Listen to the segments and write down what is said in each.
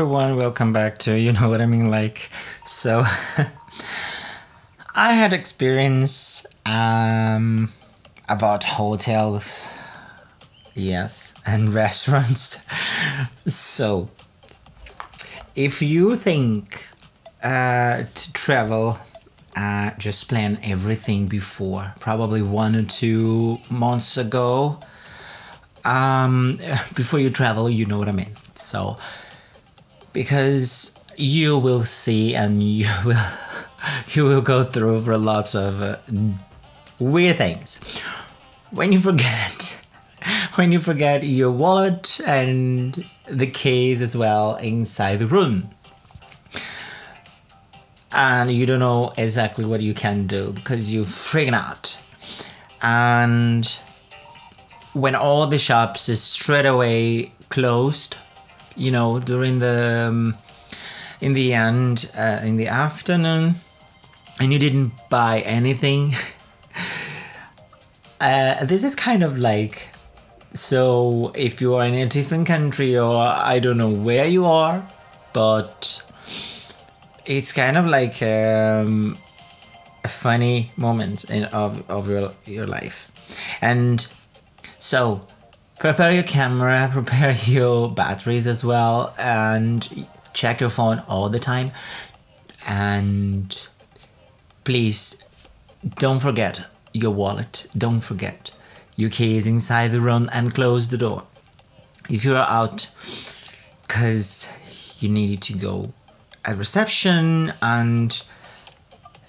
everyone, welcome back to You Know What I Mean Like. So, I had experience um, about hotels, yes, and restaurants. So, if you think uh, to travel, uh, just plan everything before, probably one or two months ago. Um, before you travel, you know what I mean. So, because you will see and you will you will go through for lots of uh, weird things. When you forget when you forget your wallet and the keys as well inside the room. And you don't know exactly what you can do because you're freaking out. And when all the shops is straight away closed you know during the um, in the end uh, in the afternoon and you didn't buy anything uh, this is kind of like so if you are in a different country or i don't know where you are but it's kind of like um, a funny moment in, of, of your, your life. And so prepare your camera prepare your batteries as well and check your phone all the time. And please don't forget your wallet. Don't forget your keys inside the room and close the door. If you're out because you needed to go at reception and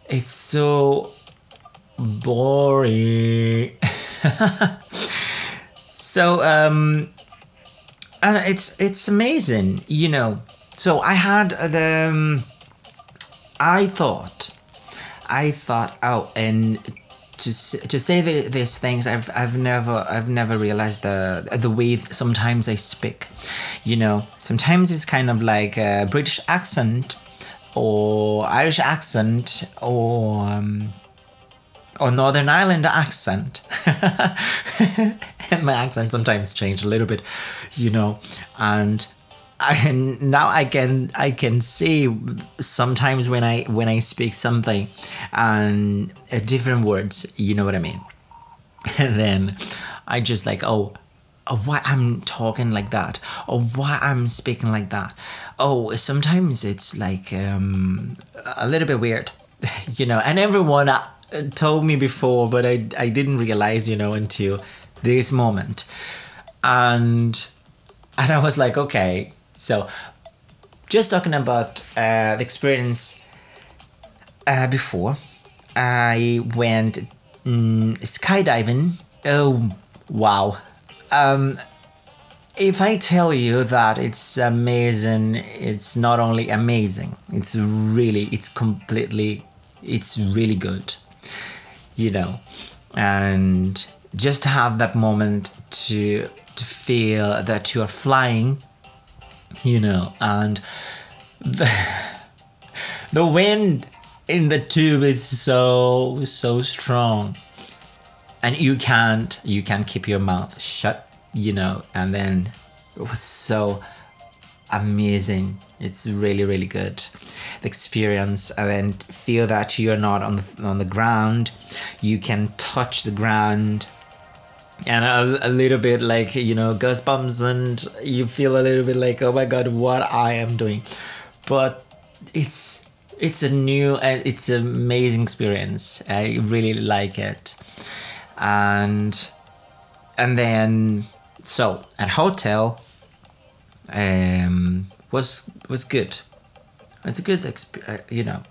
it's so boring so um and it's it's amazing you know. So i had the um, i thought i thought oh and to to say the, these things i've i've never i've never realized the the way sometimes i speak you know. Sometimes it's kind of like a british accent or irish accent or um, or Northern Ireland accent. and my accent sometimes change a little bit, you know, and I now I can I can see sometimes when I when I speak something and uh, different words, you know what I mean. And then I just like oh oh, why I'm talking like that, or why I'm speaking like that. Oh, sometimes it's like um, a little bit weird, you know. And everyone told me before, but I I didn't realize, you know, until this moment, and and I was like, okay, so just talking about uh, the experience uh, before, I went mm, skydiving. Oh wow! Um, if I tell you that it's amazing, it's not only amazing. It's really, it's completely, it's really good. You know, and just have that moment to to feel that you are flying you know and the, the wind in the tube is so so strong. And you can't you can't keep your mouth shut you know and then it was so amazing it's really really good. The experience and then feel that you're not on the on the ground. You can touch the ground. And a, a little bit like you know goosebumps and you feel a little bit like oh my god what i am doing. But it's it's a new and it's an amazing experience. I really like it. And and then so at hotel um was was good. It's a good exp- uh, you know.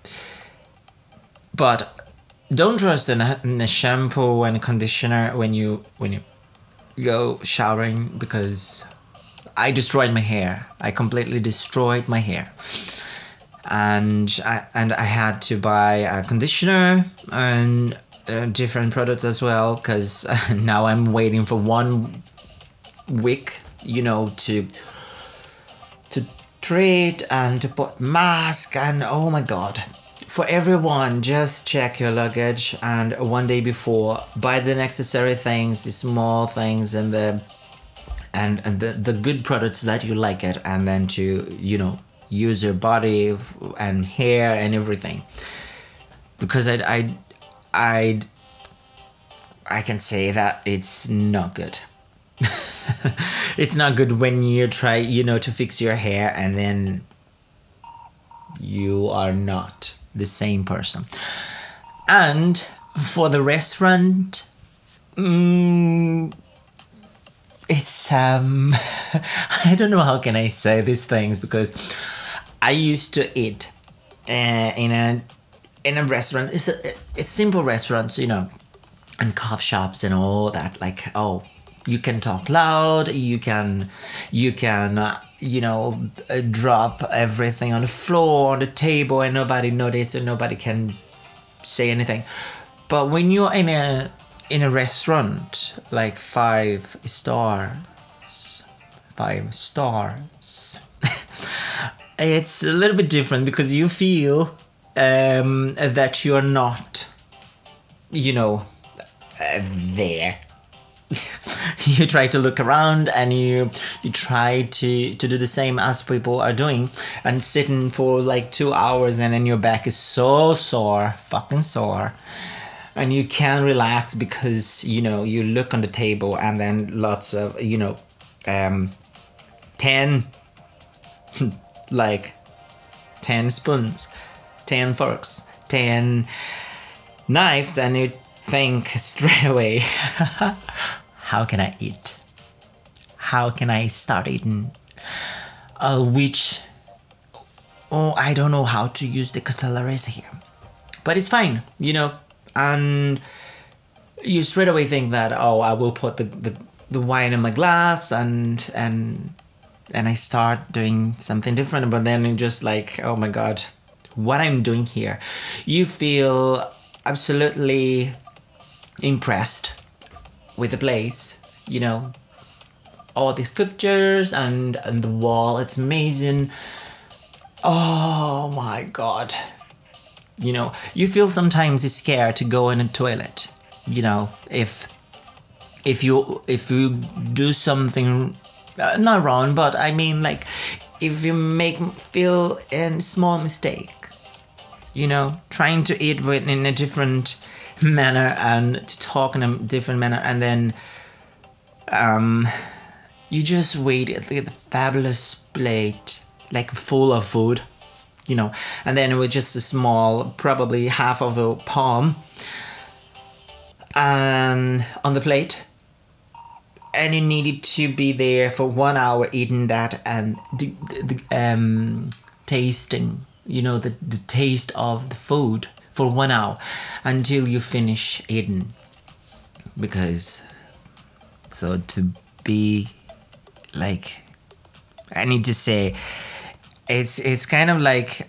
But don't trust in a, in a shampoo and conditioner when you when you go showering because I destroyed my hair. I completely destroyed my hair, and I and I had to buy a conditioner and uh, different products as well because now I'm waiting for one week, you know, to and to put mask and oh my god for everyone, just check your luggage and one day before buy the necessary things, the small things and the and, and the, the good products that you like it and then to you know use your body and hair and everything because I I I I can say that it's not good. it's not good when you try, you know, to fix your hair and then you are not the same person. And for the restaurant, mm, it's um, I don't know how can I say these things because I used to eat uh, in a in a restaurant. It's a it's simple restaurants, you know, and coffee shops and all that. Like oh, you can talk loud. You can you can. Uh, you know, uh, drop everything on the floor, on the table, and nobody notice, and nobody can say anything. But when you're in a in a restaurant like five stars, five stars, it's a little bit different because you feel um, that you're not, you know, uh, there. you try to look around and you you try to to do the same as people are doing and sitting for like two hours and then your back is so sore fucking sore. And you can relax because you know you look on the table and then lots of you know um 10 like 10 spoons 10 forks 10 knives and you think straight away how can i eat? How can i start eating? Uh, which oh i don't know how to use the cutleries here but it's fine you know? And you straight away think that oh I will put the, the, the wine in my glass and and and I start doing something different but then you're just like oh my god what I'm doing here? You feel absolutely impressed with the place you know all the sculptures and and the wall it's amazing. Oh my god. You know you feel sometimes scared to go in a toilet you know if if you if you do something uh, not wrong but i mean like if you make feel a small mistake you know trying to eat in a different manner and to talk in a different manner and then um you just wait. At the fabulous plate like full of food you know, and then with just a small, probably half of a palm, and on the plate, and you needed to be there for one hour eating that and the, the, um, tasting, you know, the, the taste of the food for one hour until you finish eating. Because, so to be like, I need to say, it's it's kind of like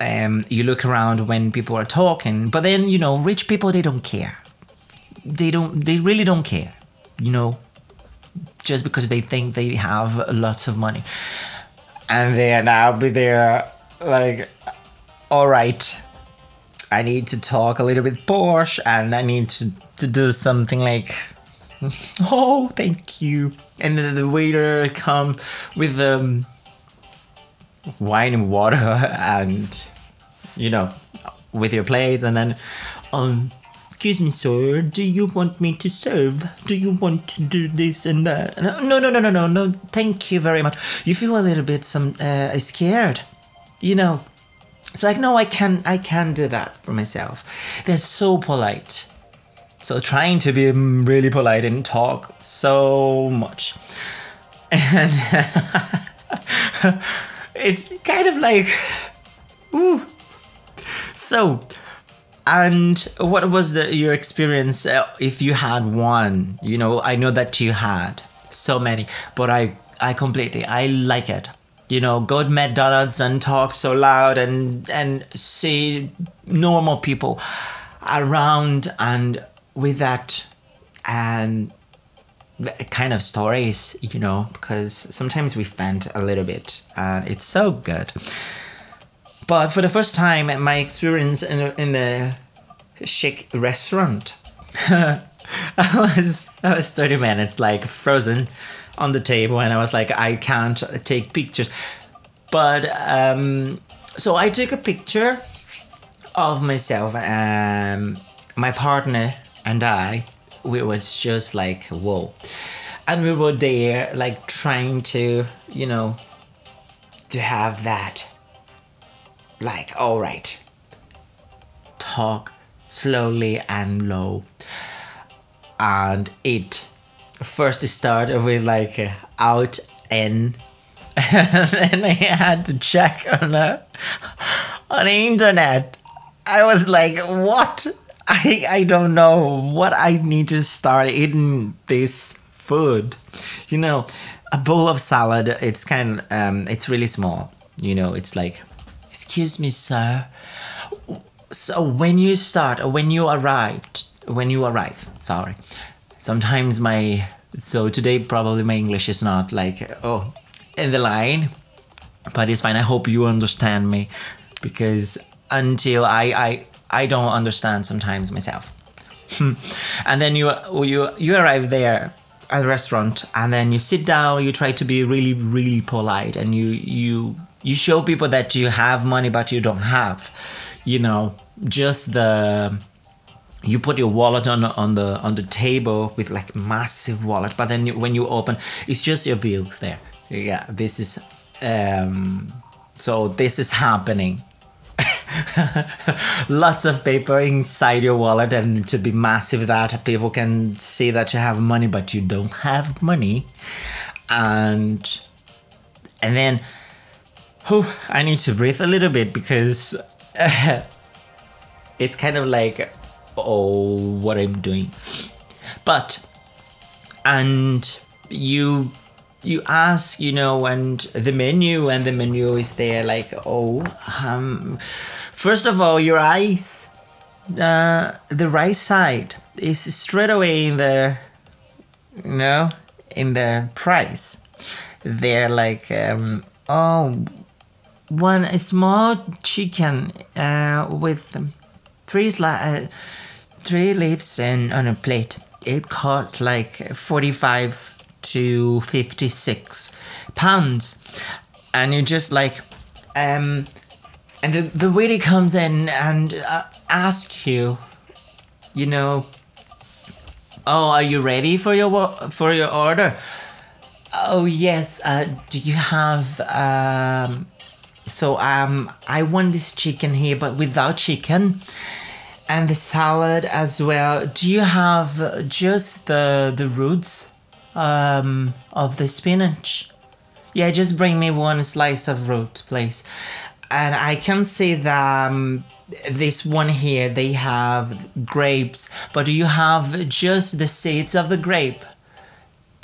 um, you look around when people are talking, but then you know, rich people they don't care. They don't. They really don't care. You know, just because they think they have lots of money, and then I'll be there like, all right. I need to talk a little bit posh, and I need to to do something like oh thank you. And then the waiter come with um wine and water and you know with your plates. And then um excuse me sir do you want me to serve? Do you want to do this and that? No no no no no no thank you very much. You feel a little bit some uh, scared you know it's like no i can i can do that for myself they're so polite so trying to be really polite and talk so much and it's kind of like, ooh. So, and what was the your experience uh, if you had one? You know, I know that you had so many, but I I completely I like it. You know, go to McDonald's and talk so loud and and see normal people around and with that and kind of stories, you know, because sometimes we vent a little bit and it's so good. But for the first time, my experience in in a chic restaurant, I was I was thirty minutes like frozen, on the table, and I was like, I can't take pictures. But um, so I took a picture of myself, um, my partner and I. We was just like whoa, and we were there like trying to you know to have that like all right talk slowly and low and it first started with like uh, out in and then I had to check on the on the internet. I was like, what? I I don't know what I need to start eating this food. You know, a bowl of salad. It's kind. Um, it's really small. You know, it's like, excuse me, sir. So when you start, or when you arrived, when you arrive, sorry. Sometimes my so today probably my English is not like oh in the line, but it's fine. I hope you understand me because until I I I don't understand sometimes myself. and then you you you arrive there at the restaurant and then you sit down you try to be really really polite and you you you show people that you have money but you don't have you know just the you put your wallet on on the on the table with like massive wallet but then when you open it's just your bills there. Yeah this is um so this is happening. Lots of paper inside your wallet and to be massive that people can see that you have money but you don't have money. And and then whew, i need to breathe a little bit because it's kind of like oh what i'm doing. But and you you ask you know and the menu and the menu is there like oh um first of all your eyes uh the right side is straight away in the you know in the price. They're like um oh one small chicken uh with three uh, three leaves and on a plate. It costs like 45 to 56 pounds. And you're just like um and the, the waiter comes in and uh, asks you you know oh are you ready for your for your order? Oh yes uh do you have um so um i want this chicken here but without chicken and the salad as well do you have just the the roots um, of the spinach. Yeah, just bring me one slice of root, please. And I can see that um, this one here, they have grapes, but do you have just the seeds of the grape?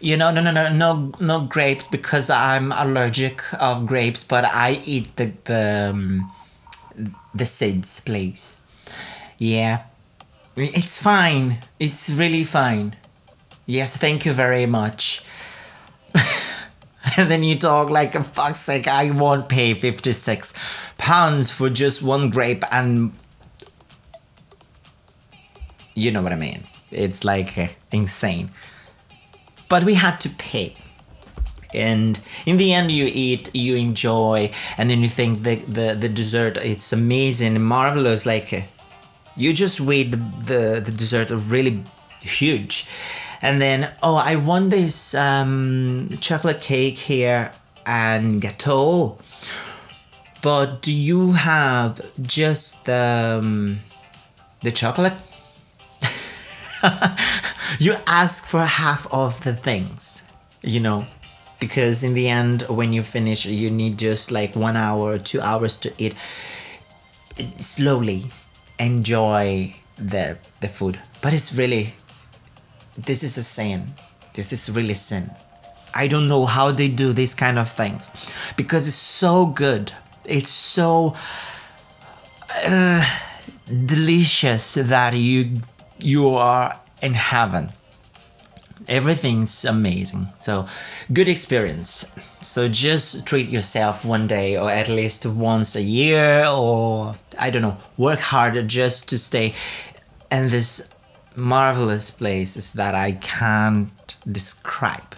You know, no, no, no, no, no grapes because I'm allergic of grapes, but I eat the the um, the seeds, please. Yeah, it's fine. It's really fine. Yes, thank you very much. and then you talk like a fuck's sake, I won't pay 56 pounds for just one grape and you know what I mean. It's like uh, insane. But we had to pay. And in the end you eat, you enjoy, and then you think the the, the dessert it's amazing, marvelous, like uh, you just wait the, the, dessert really huge. And then oh i want this um, chocolate cake here and gâteau. But do you have just the um, the chocolate? You ask for half of the things you know because in the end when you finish you need just like one hour two hours to eat. Slowly enjoy the the food but it's really this is a sin. This is really sin. I don't know how they do these kind of things because it's so good. It's so uh, delicious that you you are in heaven. Everything's amazing. So good experience. So just treat yourself one day or at least once a year or I don't know, work harder just to stay in this marvelous places that I can't describe.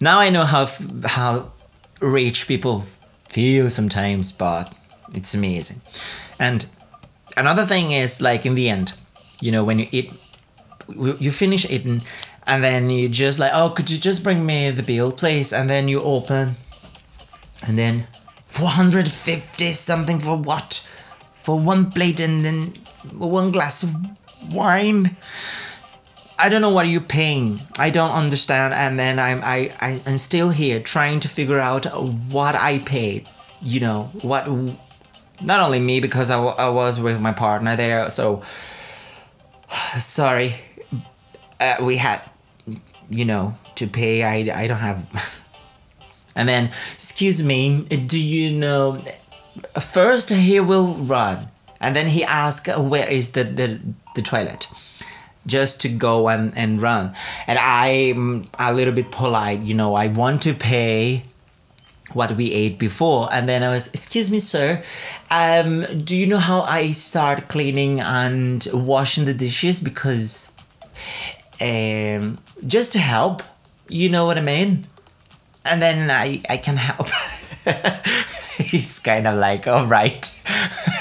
now I know how how rich people feel sometimes, but it's amazing. And another thing is like in the end, you know, when you eat, you finish eating, and then you just like, oh, could you just bring me the bill, please? And then you open, and then 450 something for what? For one plate and then one glass of wine. I don't know what you're paying. I don't understand. And then I'm I, I I'm still here trying to figure out what I paid. You know what? Not only me because I, was with my partner there. So sorry, uh, we had you know to pay. I I don't have. and then excuse me, do you know? First he will run, and then he asks where is the the, the toilet just to go and, and run. And I'm a little bit polite, you know, I want to pay what we ate before. And then I was, excuse me, sir, um, do you know how I start cleaning and washing the dishes? Because um, just to help, you know what I mean? And then I, I can help. He's kind of like, all right.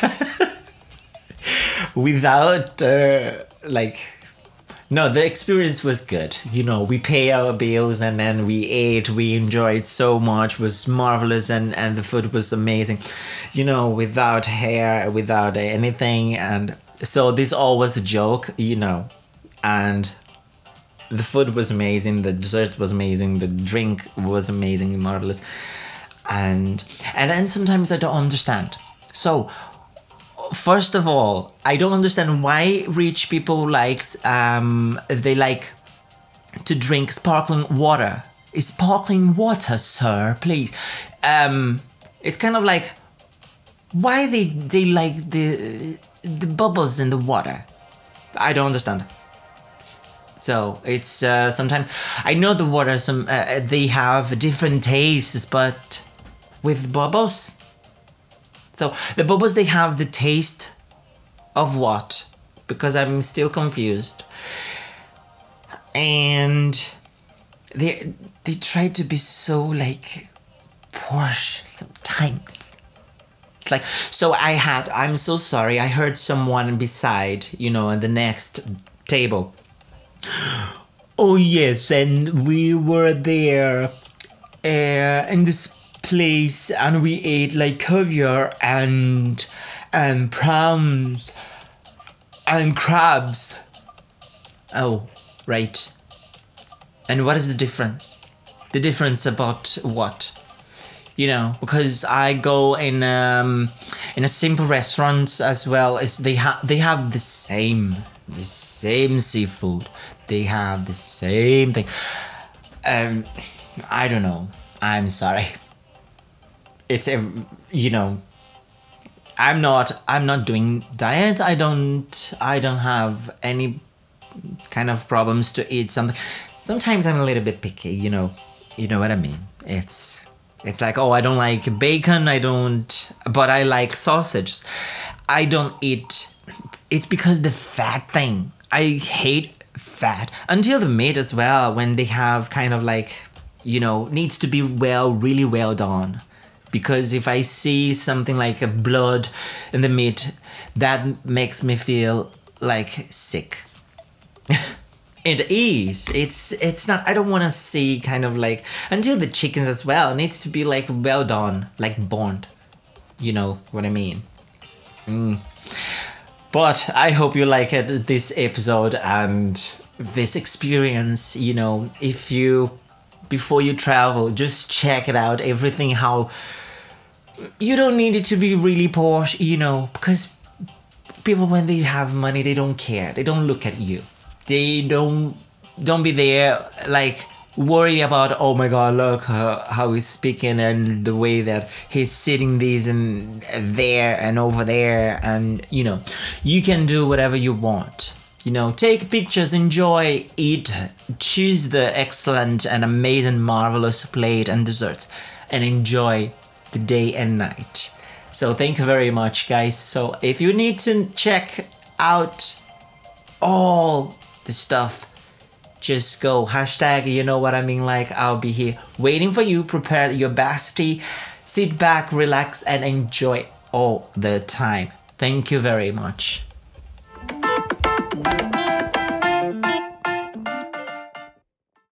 Without, uh, like, no, the experience was good. You know, we pay our bills and then we ate. We enjoyed so much. It was marvelous and and the food was amazing. You know, without hair, without anything, and so this all was a joke. You know, and the food was amazing. The dessert was amazing. The drink was amazing, marvelous, and and then sometimes I don't understand. So first of all, I don't understand why rich people likes um they like to drink sparkling water. It's sparkling water, sir, please. Um it's kind of like why they they like the the bubbles in the water. I don't understand. So it's uh, sometimes I know the water some uh, they have different tastes, but with bubbles so the bubbles they have the taste of what? Because I'm still confused. And they they try to be so like posh sometimes. It's like so I had I'm so sorry. I heard someone beside, you know, in the next table. Oh yes, and we were there uh, in this place and we ate like caviar and and prawns and crabs. Oh, right. And what is the difference? The difference about what? You know, because I go in um, in a simple restaurant as well as they have they have the same the same seafood. They have the same thing. Um, I don't know. I'm sorry. It's a you know i'm not i'm not doing diet. I don't i don't have any kind of problems to eat something. Sometimes i'm a little bit picky you know. You know what i mean? It's it's like oh i don't like bacon. I don't but i like sausages. I don't eat it's because the fat thing. I hate fat until the meat as well when they have kind of like you know needs to be well really well done because if I see something like a blood in the meat, that makes me feel like sick. it is. It's it's not. I don't want to see kind of like until the chickens as well. Needs to be like well done, like burned. You know what I mean. Mm. But I hope you like it this episode and this experience. You know, if you before you travel, just check it out. Everything how you don't need it to be really posh, you know, because people when they have money they don't care. They don't look at you. They don't don't be there like worry about oh my god look how, how he's speaking and the way that he's sitting these and there and over there and you know you can do whatever you want you know take pictures enjoy eat choose the excellent and amazing marvelous plate and desserts and enjoy the day and night. So thank you very much, guys. So if you need to check out all the stuff just go hashtag you know what i mean? Like i'll be here waiting for you. Prepare your bestie. Sit back relax and enjoy all the time. Thank you very much